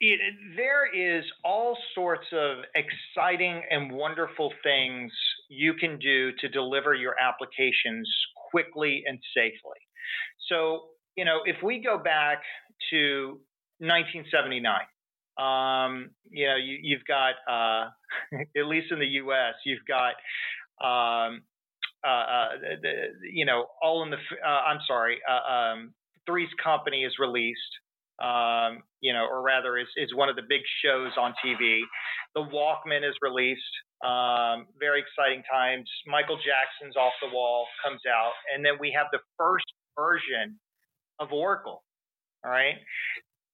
it, there is all sorts of exciting and wonderful things you can do to deliver your applications quickly and safely. So, you know, if we go back to 1979, um, you know, you, have got, uh, at least in the U.S., you've got, um, uh, uh, the, you know, all in the, uh, I'm sorry, uh, um, Three's Company is released, um, you know, or rather is, is one of the big shows on TV. The Walkman is released. Um, very exciting times. Michael Jackson's Off the Wall comes out, and then we have the first version of Oracle. All right,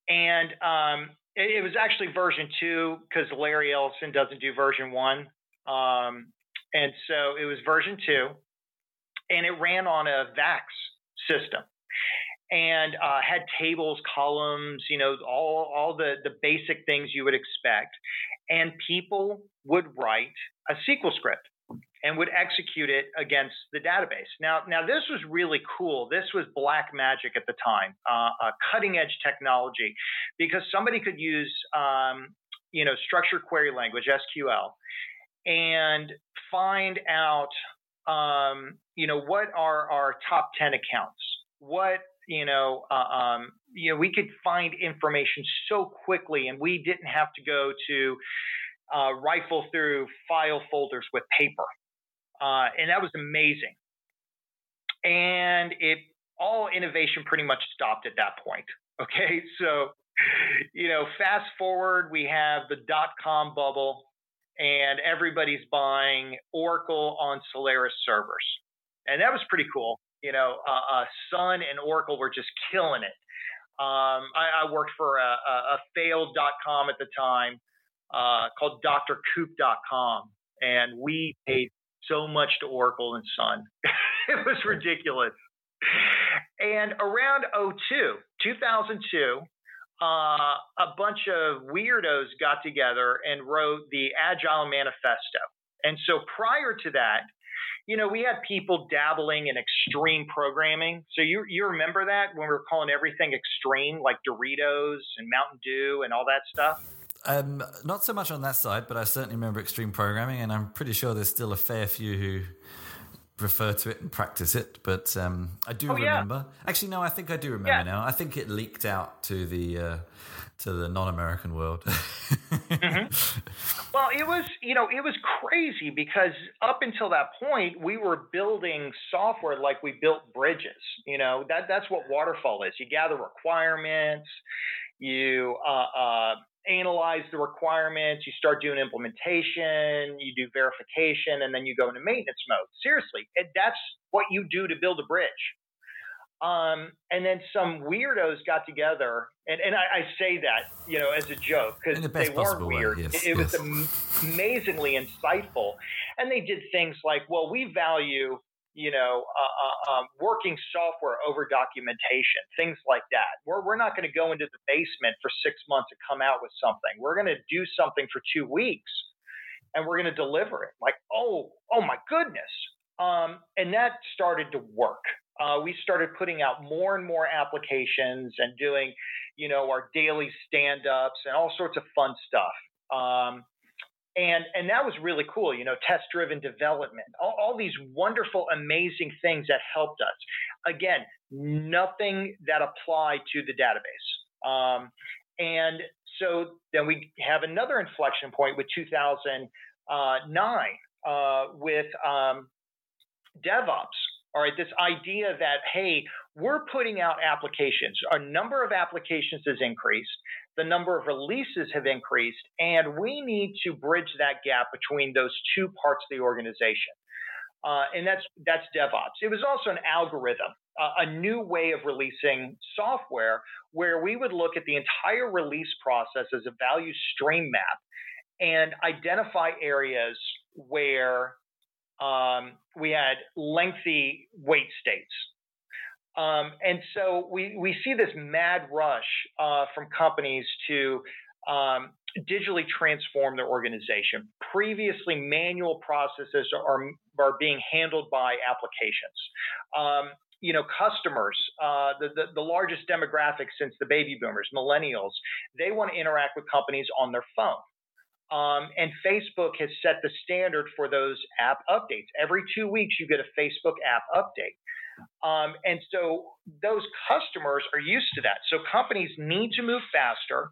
and um, it, it, was actually version two because Larry Ellison doesn't do version one, um, and so it was version two, and it ran on a VAX system and uh, had tables, columns, you know, all all the the basic things you would expect, and people would write a SQL script and would execute it against the database. Now, now this was really cool. This was black magic at the time, uh, cutting edge technology, because somebody could use, um, you know, structured query language (SQL) and find out, um, you know, what are our top ten accounts, what you know, uh, um, you know, we could find information so quickly, and we didn't have to go to uh, rifle through file folders with paper, uh, and that was amazing. And it all innovation pretty much stopped at that point. Okay, so you know, fast forward, we have the dot com bubble, and everybody's buying Oracle on Solaris servers, and that was pretty cool. You know, uh, uh, Sun and Oracle were just killing it. Um, I, I, worked for a, a, a failed.com at the time uh, called drkoop.com, and we paid so much to Oracle and Sun. it was ridiculous. And around 02, 2002, uh, a bunch of weirdos got together and wrote the Agile Manifesto. And so prior to that, you know, we had people dabbling in extreme programming. So you you remember that when we were calling everything extreme, like Doritos and Mountain Dew and all that stuff. Um, not so much on that side, but I certainly remember extreme programming, and I'm pretty sure there's still a fair few who refer to it and practice it. But um, I do oh, remember. Yeah. Actually, no, I think I do remember yeah. now. I think it leaked out to the uh, to the non-American world. mm-hmm. Well, it was you know it was crazy because up until that point we were building software like we built bridges. You know that that's what waterfall is. You gather requirements, you uh, uh, analyze the requirements, you start doing implementation, you do verification, and then you go into maintenance mode. Seriously, that's what you do to build a bridge. Um, and then some weirdos got together, and, and I, I say that you know as a joke because the they weren't weird. Yes, it, it yes. was am- amazingly insightful, and they did things like, well, we value you know uh, uh, um, working software over documentation, things like that. We're we're not going to go into the basement for six months and come out with something. We're going to do something for two weeks, and we're going to deliver it. Like, oh, oh my goodness. Um, and that started to work uh, we started putting out more and more applications and doing, you know, our daily stand-ups and all sorts of fun stuff. Um, and and that was really cool. You know, test-driven development, all, all these wonderful, amazing things that helped us. Again, nothing that applied to the database. Um, and so then we have another inflection point with 2009 uh, with um, DevOps all right, this idea that, hey, we're putting out applications. Our number of applications has increased, the number of releases have increased, and we need to bridge that gap between those two parts of the organization. Uh, and that's that's DevOps. It was also an algorithm, uh, a new way of releasing software where we would look at the entire release process as a value stream map and identify areas where um, we had lengthy wait states. Um, and so we, we see this mad rush uh, from companies to um, digitally transform their organization. Previously, manual processes are, are being handled by applications. Um, you know, customers, uh, the, the, the largest demographic since the baby boomers, millennials, they want to interact with companies on their phone. Um, and Facebook has set the standard for those app updates. Every two weeks, you get a Facebook app update. Um, and so those customers are used to that. So companies need to move faster.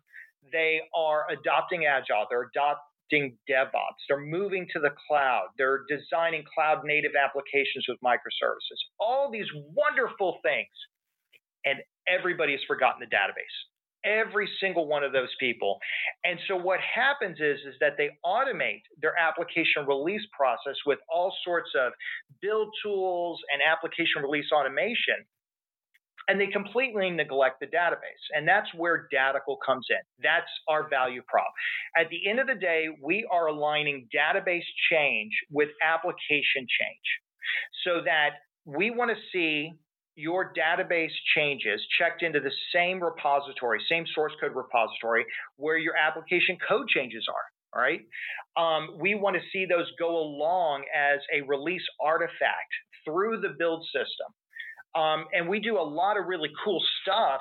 They are adopting Agile. They're adopting DevOps. They're moving to the cloud. They're designing cloud native applications with microservices. All these wonderful things. And everybody's forgotten the database every single one of those people. And so what happens is, is that they automate their application release process with all sorts of build tools and application release automation. And they completely neglect the database. And that's where Datical comes in. That's our value prop. At the end of the day, we are aligning database change with application change so that we want to see your database changes checked into the same repository, same source code repository where your application code changes are. All right. Um, we want to see those go along as a release artifact through the build system. Um, and we do a lot of really cool stuff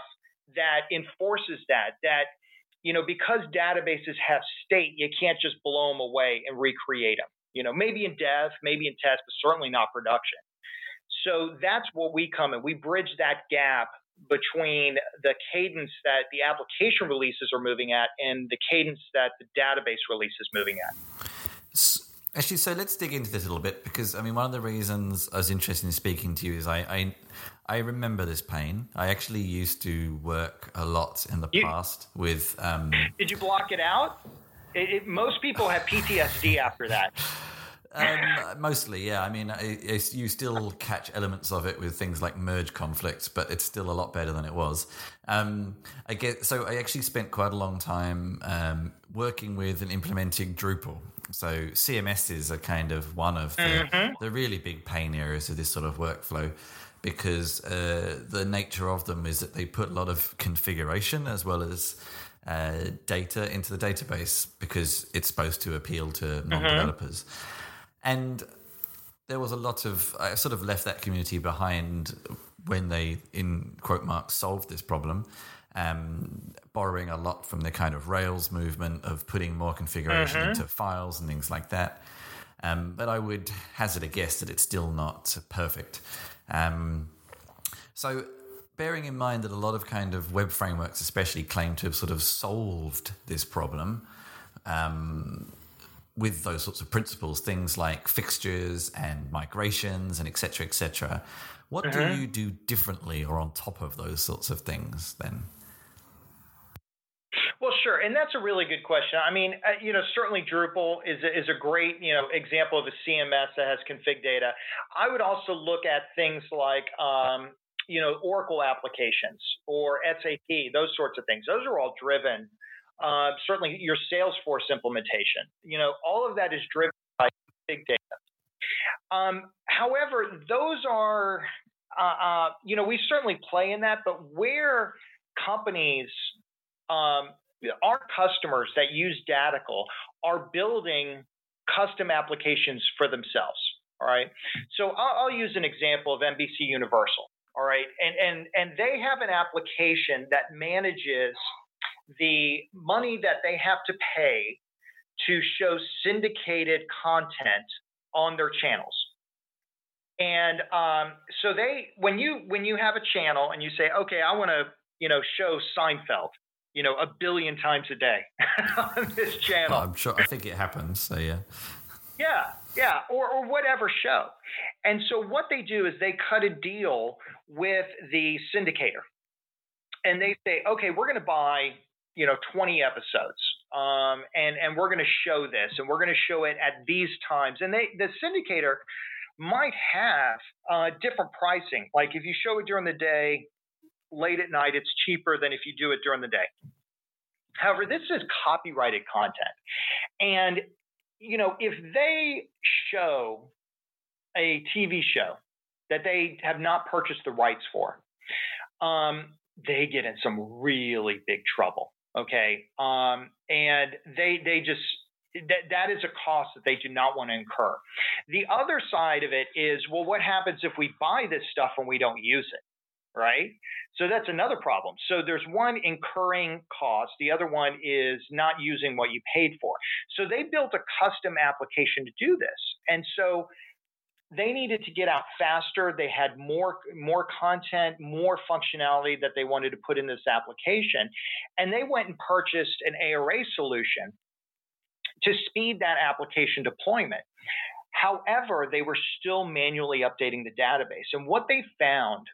that enforces that, that, you know, because databases have state, you can't just blow them away and recreate them. You know, maybe in dev, maybe in test, but certainly not production. So that's what we come in. We bridge that gap between the cadence that the application releases are moving at and the cadence that the database release is moving at. Actually, so let's dig into this a little bit because I mean, one of the reasons I was interested in speaking to you is I I, I remember this pain. I actually used to work a lot in the you, past with. Um, did you block it out? It, it, most people have PTSD after that. Um, mostly, yeah. I mean, it, you still catch elements of it with things like merge conflicts, but it's still a lot better than it was. Um, I get so I actually spent quite a long time um, working with and implementing Drupal. So CMSs are kind of one of the, mm-hmm. the really big pain areas of this sort of workflow because uh, the nature of them is that they put a lot of configuration as well as uh, data into the database because it's supposed to appeal to non-developers. Mm-hmm. And there was a lot of, I sort of left that community behind when they, in quote marks, solved this problem. Um, borrowing a lot from the kind of Rails movement of putting more configuration mm-hmm. into files and things like that. Um, but I would hazard a guess that it's still not perfect. Um, so, bearing in mind that a lot of kind of web frameworks, especially, claim to have sort of solved this problem, um, with those sorts of principles, things like fixtures and migrations and etc. etc. What do mm-hmm. you do differently or on top of those sorts of things then? Well, sure, and that's a really good question. I mean, uh, you know, certainly Drupal is a, is a great you know example of a CMS that has config data. I would also look at things like um, you know Oracle applications or SAP, those sorts of things. Those are all driven uh, certainly your Salesforce implementation. You know, all of that is driven by big data. Um, however, those are, uh, uh, you know, we certainly play in that, but where companies, um, our customers that use Datical are building custom applications for themselves. All right. So I'll, I'll use an example of NBC Universal. All right. And, and, and they have an application that manages the money that they have to pay to show syndicated content on their channels. And um, so they, when you when you have a channel and you say, okay, I want to, you know, show Seinfeld, you know, a billion times a day on this channel. Well, I'm sure. I think it happens. So yeah. Yeah, yeah, or or whatever show. And so what they do is they cut a deal with the syndicator, and they say, okay, we're going to buy you know 20 episodes. Um, and and we're going to show this and we're going to show it at these times. And they the syndicator might have uh, different pricing. Like if you show it during the day late at night it's cheaper than if you do it during the day. However this is copyrighted content. And you know if they show a tv show that they have not purchased the rights for um, they get in some really big trouble Okay. Um, and they they just that that is a cost that they do not want to incur. The other side of it is, well, what happens if we buy this stuff and we don't use it? Right? So that's another problem. So there's one incurring cost, the other one is not using what you paid for. So they built a custom application to do this. And so they needed to get out faster. They had more more content, more functionality that they wanted to put in this application, and they went and purchased an ARA solution to speed that application deployment. However, they were still manually updating the database, and what they found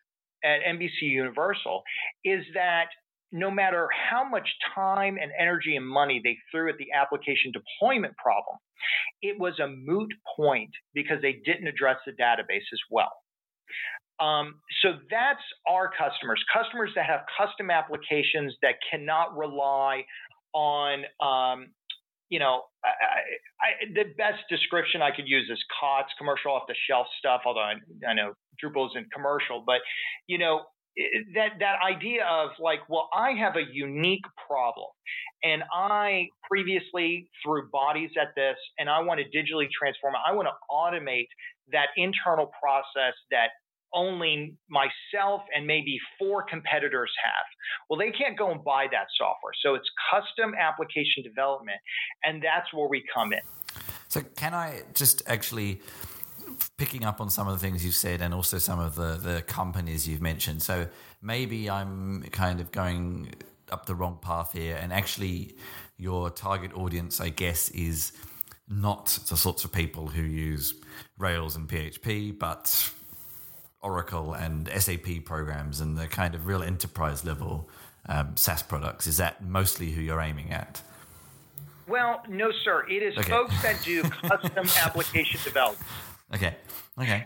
at NBC Universal is that no matter how much time and energy and money they threw at the application deployment problem, it was a moot point because they didn't address the database as well. Um, so that's our customers, customers that have custom applications that cannot rely on, um, you know, I, I, the best description I could use is COTS, commercial off the shelf stuff, although I, I know Drupal isn't commercial, but, you know, that that idea of like, well, I have a unique problem, and I previously threw bodies at this, and I want to digitally transform it. I want to automate that internal process that only myself and maybe four competitors have. Well, they can't go and buy that software. So it's custom application development, and that's where we come in. So, can I just actually picking up on some of the things you've said and also some of the, the companies you've mentioned. So maybe I'm kind of going up the wrong path here, and actually, your target audience, I guess, is not the sorts of people who use Rails and PHP, but Oracle and SAP programs and the kind of real enterprise level um, SaaS products. Is that mostly who you're aiming at? Well, no, sir. It is okay. folks that do custom application development. Okay. Okay.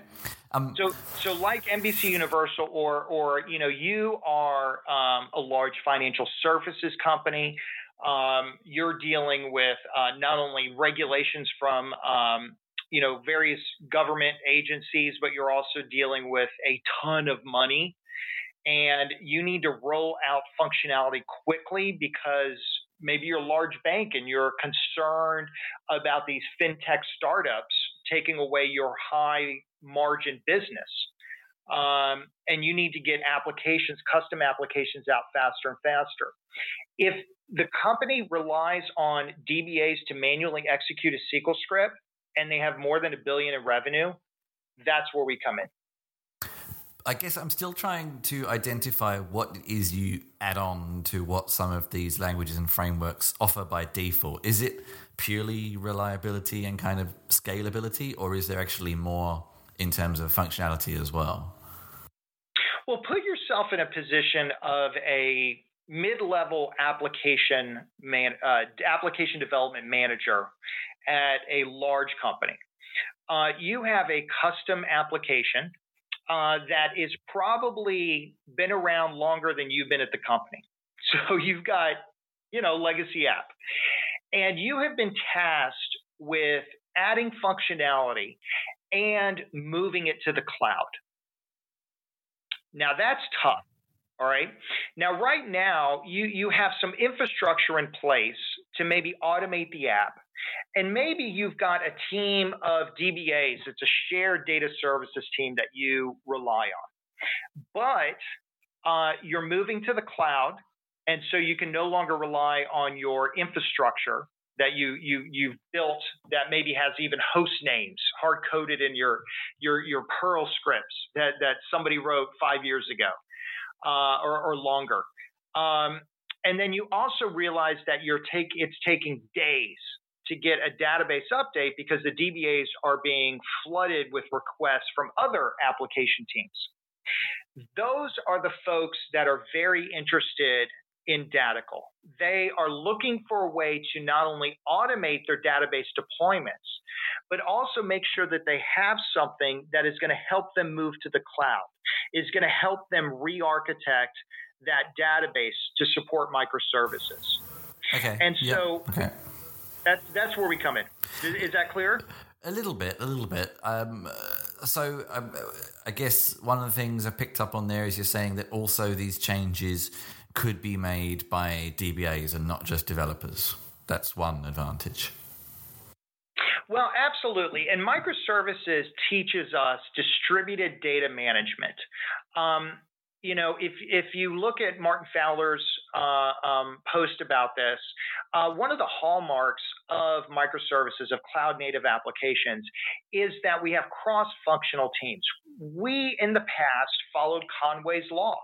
Um, so, so like NBC Universal, or or you know, you are um, a large financial services company. Um, you're dealing with uh, not only regulations from um, you know various government agencies, but you're also dealing with a ton of money, and you need to roll out functionality quickly because maybe you're a large bank and you're concerned about these fintech startups taking away your high margin business. Um, and you need to get applications, custom applications out faster and faster. If the company relies on DBAs to manually execute a SQL script and they have more than a billion in revenue, that's where we come in. I guess I'm still trying to identify what is you add on to what some of these languages and frameworks offer by default. Is it purely reliability and kind of scalability, or is there actually more in terms of functionality as well? Well, put yourself in a position of a mid-level application man, uh, application development manager at a large company. Uh, you have a custom application uh, that is probably been around longer than you've been at the company. So you've got, you know, legacy app. And you have been tasked with adding functionality and moving it to the cloud. Now that's tough. All right. Now, right now, you, you have some infrastructure in place to maybe automate the app. And maybe you've got a team of DBAs, it's a shared data services team that you rely on. But uh, you're moving to the cloud, and so you can no longer rely on your infrastructure that you you you've built that maybe has even host names hard coded in your your your Perl scripts that that somebody wrote five years ago uh, or, or longer. Um, and then you also realize that you're take it's taking days to get a database update because the DBAs are being flooded with requests from other application teams. Those are the folks that are very interested in Datical. They are looking for a way to not only automate their database deployments, but also make sure that they have something that is going to help them move to the cloud, is going to help them re architect that database to support microservices. Okay. And so okay. that's, that's where we come in. Is, is that clear? A little bit, a little bit. Um, so, um, I guess one of the things I picked up on there is you're saying that also these changes could be made by DBAs and not just developers. That's one advantage. Well, absolutely. And microservices teaches us distributed data management. Um, you know, if if you look at Martin Fowler's uh, um, post about this, uh, one of the hallmarks of microservices of cloud native applications is that we have cross functional teams. We in the past followed Conway's law.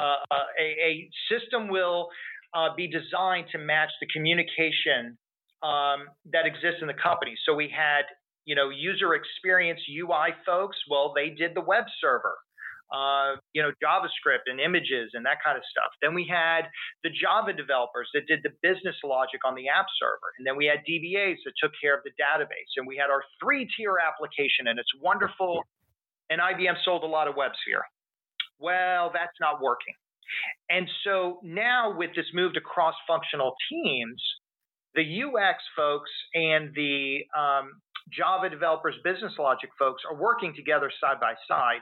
Uh, uh a, a, system will uh, be designed to match the communication um, that exists in the company. So we had you know user experience UI folks. Well, they did the web server uh, you know, JavaScript and images and that kind of stuff. Then we had the Java developers that did the business logic on the app server. And then we had DBAs that took care of the database. And we had our three tier application, and it's wonderful. And IBM sold a lot of WebSphere. Well, that's not working. And so now with this move to cross functional teams, the UX folks and the um, Java developers, business logic folks are working together side by side.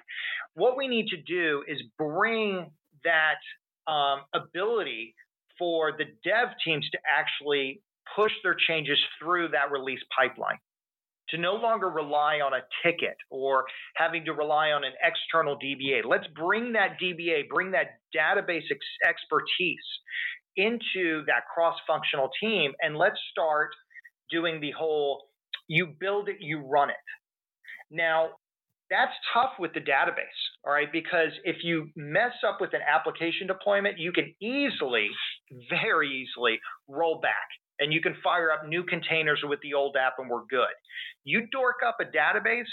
What we need to do is bring that um, ability for the dev teams to actually push their changes through that release pipeline. To no longer rely on a ticket or having to rely on an external DBA. Let's bring that DBA, bring that database ex- expertise into that cross functional team, and let's start doing the whole you build it, you run it. Now, that's tough with the database, all right, because if you mess up with an application deployment, you can easily, very easily roll back and you can fire up new containers with the old app and we're good. You dork up a database,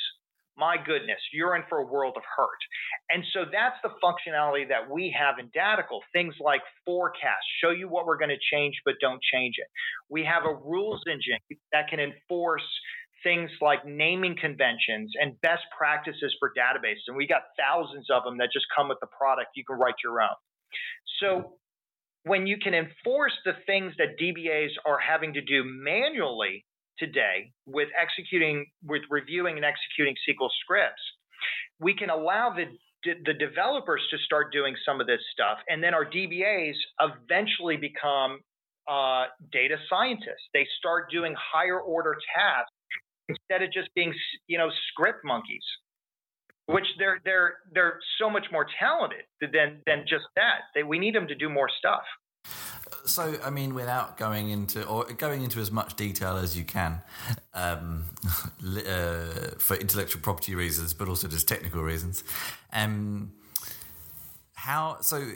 my goodness, you're in for a world of hurt. And so that's the functionality that we have in Datical. Things like forecast, show you what we're going to change, but don't change it. We have a rules engine that can enforce things like naming conventions and best practices for databases. And we got thousands of them that just come with the product. You can write your own. So when you can enforce the things that DBAs are having to do manually today with executing, with reviewing and executing SQL scripts, we can allow the the developers to start doing some of this stuff, and then our DBAs eventually become uh, data scientists. They start doing higher order tasks instead of just being, you know, script monkeys. Which they're they're they're so much more talented than than just that. They, we need them to do more stuff. So, I mean, without going into or going into as much detail as you can, um, uh, for intellectual property reasons, but also just technical reasons, um, how so?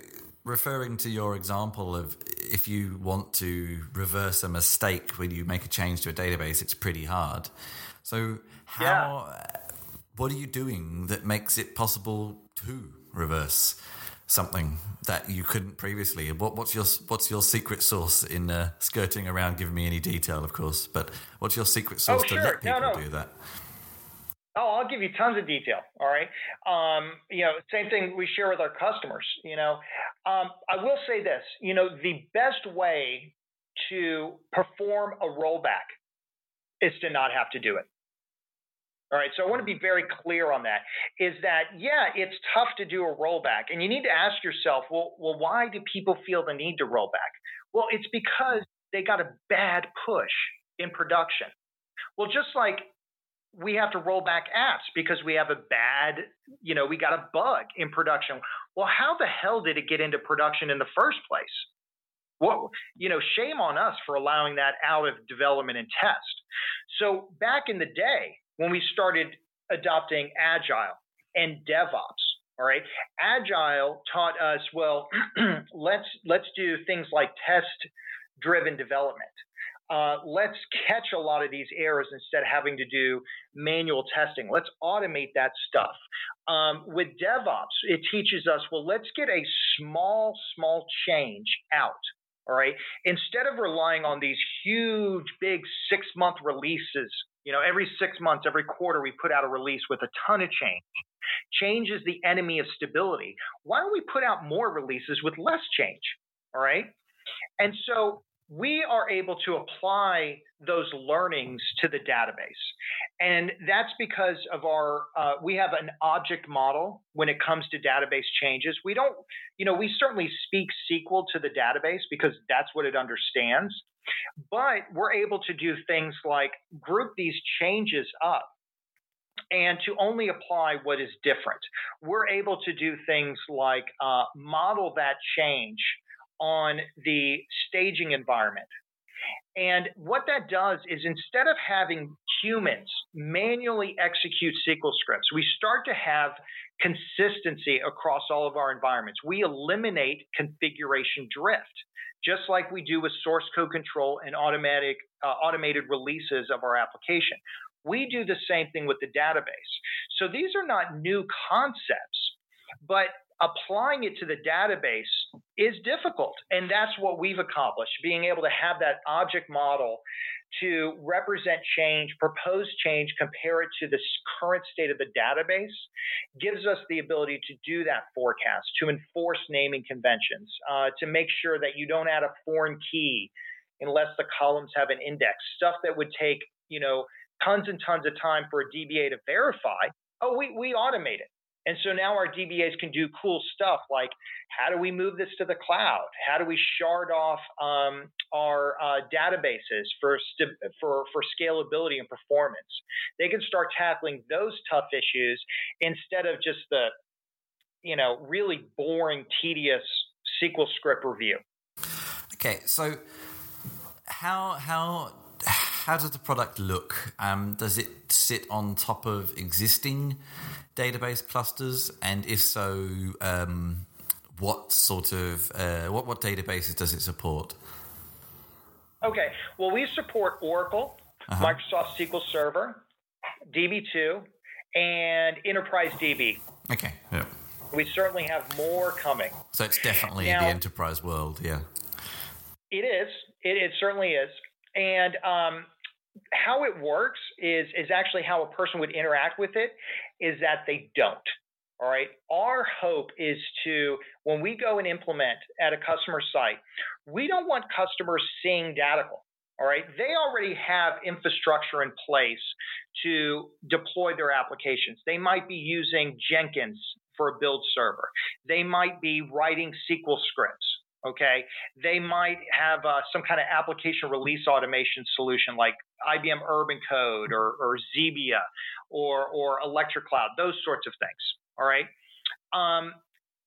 Referring to your example of if you want to reverse a mistake when you make a change to a database, it's pretty hard. So, how? Yeah. What are you doing that makes it possible to reverse? something that you couldn't previously. What, what's your what's your secret sauce in uh, skirting around giving me any detail, of course? But what's your secret sauce oh, to let people no, no. do that? Oh, I'll give you tons of detail. All right. Um, you know, same thing we share with our customers. You know, um, I will say this. You know, the best way to perform a rollback is to not have to do it. All right, so I want to be very clear on that. Is that yeah, it's tough to do a rollback, and you need to ask yourself, well, well, why do people feel the need to roll back? Well, it's because they got a bad push in production. Well, just like we have to roll back apps because we have a bad, you know, we got a bug in production. Well, how the hell did it get into production in the first place? Well, you know, shame on us for allowing that out of development and test. So back in the day, when we started adopting Agile and DevOps. All right, Agile taught us well. let's let's do things like test-driven development. Uh, let's catch a lot of these errors instead of having to do manual testing. Let's automate that stuff. Um, with DevOps, it teaches us well, let's get a small, small change out. All right, instead of relying on these huge, big six month releases you know, every six months, every quarter, we put out a release with a ton of change. Change is the enemy of stability. Why don't we put out more releases with less change? All right. And so we are able to apply those learnings to the database. And that's because of our, uh, we have an object model when it comes to database changes. We don't, you know, we certainly speak SQL to the database because that's what it understands. But we're able to do things like group these changes up and to only apply what is different. We're able to do things like uh, model that change on the staging environment. And what that does is instead of having humans manually execute SQL scripts, we start to have consistency across all of our environments. We eliminate configuration drift, just like we do with source code control and automatic uh, automated releases of our application. We do the same thing with the database. So these are not new concepts, but applying it to the database is difficult. And that's what we've accomplished being able to have that object model to represent change, propose change, compare it to the current state of the database gives us the ability to do that forecast, to enforce naming conventions, uh, to make sure that you don't add a foreign key unless the columns have an index, stuff that would take, you know, tons and tons of time for a DBA to verify. Oh, we, we automate it. And so now our DBAs can do cool stuff like how do we move this to the cloud? How do we shard off um, our uh, databases for, st- for, for scalability and performance? They can start tackling those tough issues instead of just the, you know, really boring, tedious SQL script review. Okay, so how how how does the product look? Um, does it sit on top of existing database clusters? And if so, um, what sort of uh, what what databases does it support? Okay, well, we support Oracle, uh-huh. Microsoft SQL Server, DB2, and Enterprise DB. Okay. Yeah. We certainly have more coming. So it's definitely now, the enterprise world, yeah. It is. It, it certainly is. And um, how it works is is actually how a person would interact with it is that they don't all right? Our hope is to when we go and implement at a customer site we don't want customers seeing Datical all right? They already have infrastructure in place to deploy their applications. They might be using jenkins for a build server. They might be writing sql scripts okay? They might have uh, some kind of application release automation solution like ibm urban code or, or Xebia or, or electric cloud those sorts of things all right? Um,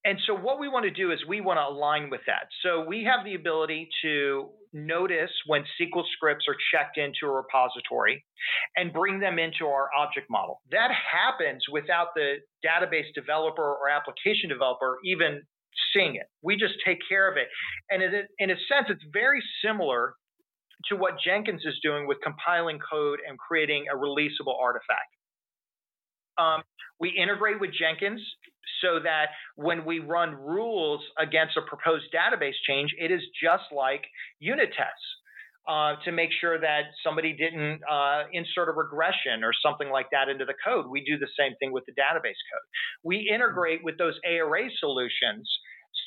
and so what we want to do is we want to align with that. So we have the ability to notice when sql scripts are checked into a repository and bring them into our object model. That happens without the database developer or application developer even seeing it. We just take care of it. And in a sense, it's very similar to what Jenkins is doing with compiling code and creating a releasable artifact. Um, we integrate with Jenkins so that when we run rules against a proposed database change, it is just like unit tests. Uh, to make sure that somebody didn't uh, insert a regression or something like that into the code. We do the same thing with the database code. We integrate with those ARA solutions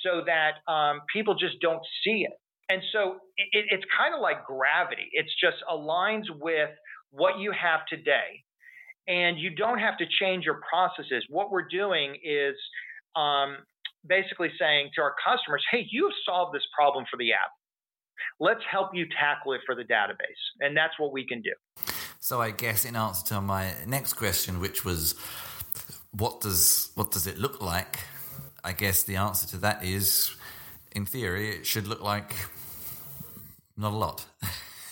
so that um, people just don't see it. And so it, it's kind of like gravity. It's just aligns with what you have today. And you don't have to change your processes. What we're doing is um, basically saying to our customers, hey, you've solved this problem for the app. Let's help you tackle it for the database. And that's what we can do. So I guess in answer to my next question, which was what does what does it look like I guess the answer to that is, in theory, it should look like not a lot.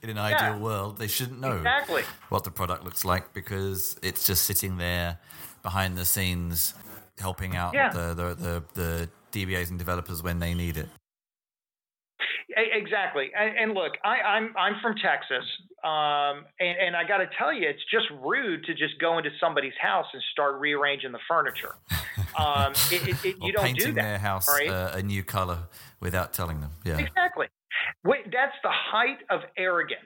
in an yeah. ideal world, they shouldn't know exactly. what the product looks like because it's just sitting there behind the scenes, helping out yeah. the, the, the, the DBAs and developers when they need it. Exactly, and, and look, I, am I'm, I'm from Texas, um, and, and I got to tell you, it's just rude to just go into somebody's house and start rearranging the furniture. Um, it, it, it, you don't painting do that, their house right? uh, a new color without telling them. Yeah, exactly. Wait, that's the height of arrogance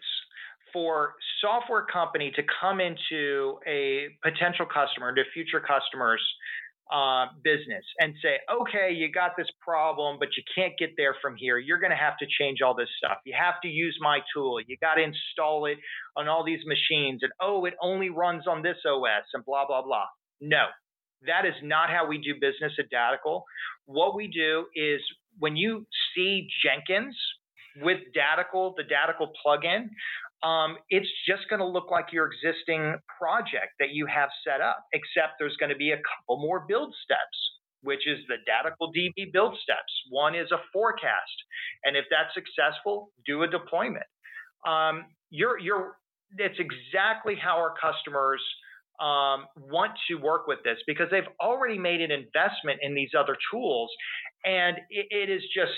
for software company to come into a potential customer, into future customers uh, business and say, okay, you got this problem, but you can't get there from here. You're going to have to change all this stuff. You have to use my tool. You got to install it on all these machines. And oh, it only runs on this OS and blah, blah, blah. No, that is not how we do business at Datical. What we do is when you see Jenkins, with Datical, the Datical plugin, um, it's just going to look like your existing project that you have set up, except there's going to be a couple more build steps, which is the Datical DB build steps. One is a forecast, and if that's successful, do a deployment. Um, you're, you're, it's exactly how our customers um, want to work with this because they've already made an investment in these other tools, and it, it is just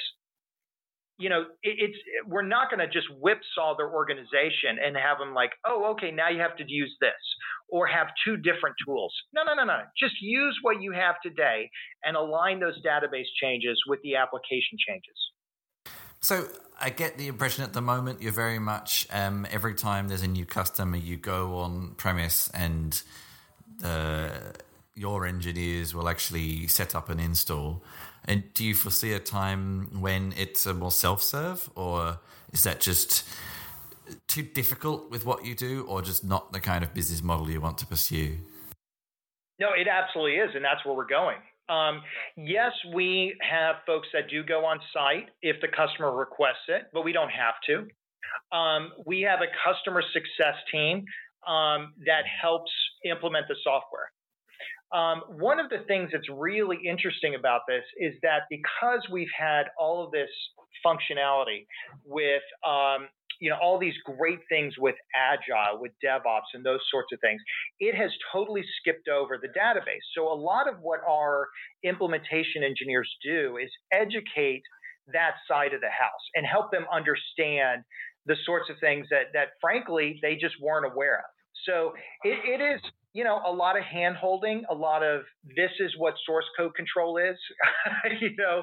you know, it, it's we're not going to just whipsaw their organization and have them like, oh, okay, now you have to use this, or have two different tools. No, no, no, no. Just use what you have today and align those database changes with the application changes. So I get the impression at the moment you're very much um, every time there's a new customer, you go on premise and the, your engineers will actually set up an install. And do you foresee a time when it's a more self serve, or is that just too difficult with what you do, or just not the kind of business model you want to pursue? No, it absolutely is, and that's where we're going. Um, yes, we have folks that do go on site if the customer requests it, but we don't have to. Um, we have a customer success team um, that helps implement the software. Um, one of the things that's really interesting about this is that because we've had all of this functionality with um, you know all these great things with agile with devops and those sorts of things it has totally skipped over the database. So a lot of what our implementation engineers do is educate that side of the house and help them understand the sorts of things that that frankly they just weren't aware of. So it, it is you know, a lot of hand holding, a lot of this is what source code control is. you know,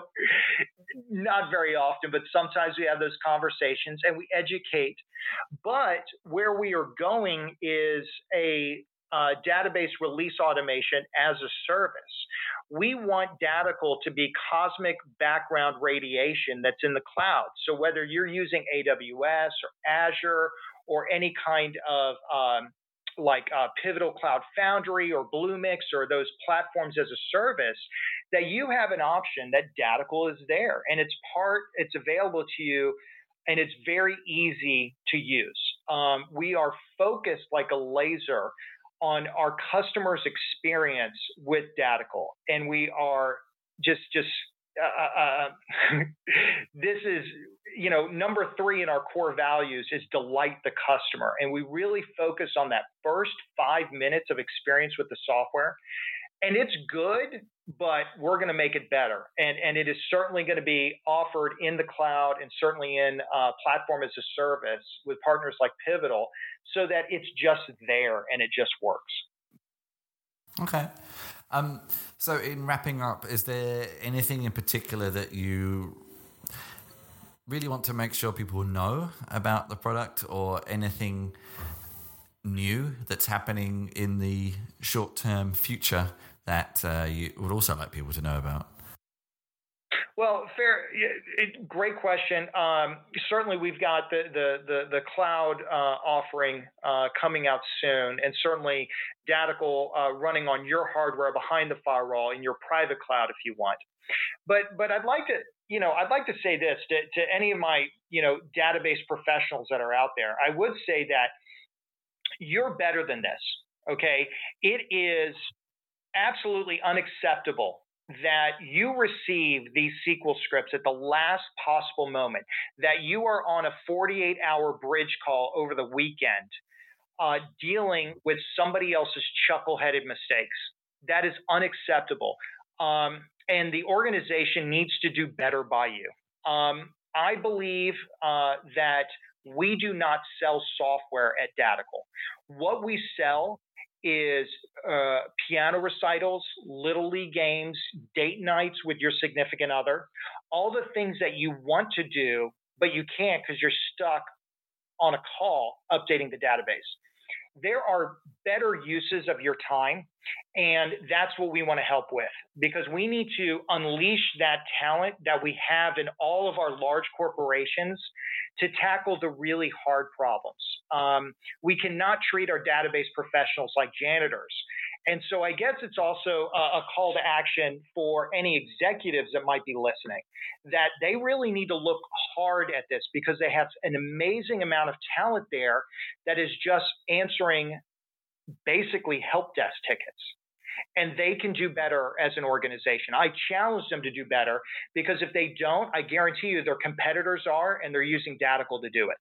not very often, but sometimes we have those conversations and we educate. But where we are going is a uh, database release automation as a service. We want Datical to be cosmic background radiation that's in the cloud. So whether you're using AWS or Azure or any kind of um, like uh, Pivotal Cloud Foundry or Bluemix or those platforms as a service, that you have an option that Datical is there and it's part, it's available to you and it's very easy to use. Um, we are focused like a laser on our customers' experience with Datical, and we are just just uh, uh, uh this is you know, number three in our core values is delight the customer. And we really focus on that first five minutes of experience with the software. And it's good, but we're going to make it better. And, and it is certainly going to be offered in the cloud and certainly in uh, platform as a service with partners like Pivotal so that it's just there and it just works. Okay. Um, so, in wrapping up, is there anything in particular that you really want to make sure people know about the product or anything new that's happening in the short term future that uh, you would also like people to know about? Well, fair, great question. Um, certainly, we've got the the the, the cloud uh, offering uh, coming out soon, and certainly Datical uh, running on your hardware behind the firewall in your private cloud if you want. But but I'd like to you know, I'd like to say this to, to any of my, you know, database professionals that are out there. I would say that you're better than this. Okay. It is absolutely unacceptable that you receive these SQL scripts at the last possible moment, that you are on a 48 hour bridge call over the weekend uh, dealing with somebody else's chuckle-headed mistakes. That is unacceptable. Um, and the organization needs to do better by you. Um, I believe uh, that we do not sell software at Datical. What we sell is uh, piano recitals, little league games, date nights with your significant other, all the things that you want to do, but you can't because you're stuck on a call updating the database there are better uses of your time. And that's what we want to help with because we need to unleash that talent that we have in all of our large corporations to tackle the really hard problems. Um, we cannot treat our database professionals like janitors. And so I guess it's also a, a, call to action for any executives that might be listening that they really need to look hard at this because they have an amazing amount of talent there that is just answering basically help desk tickets. And they can do better as an organization. I challenge them to do better because if they don't, I guarantee you their competitors are and they're using Datical to do it.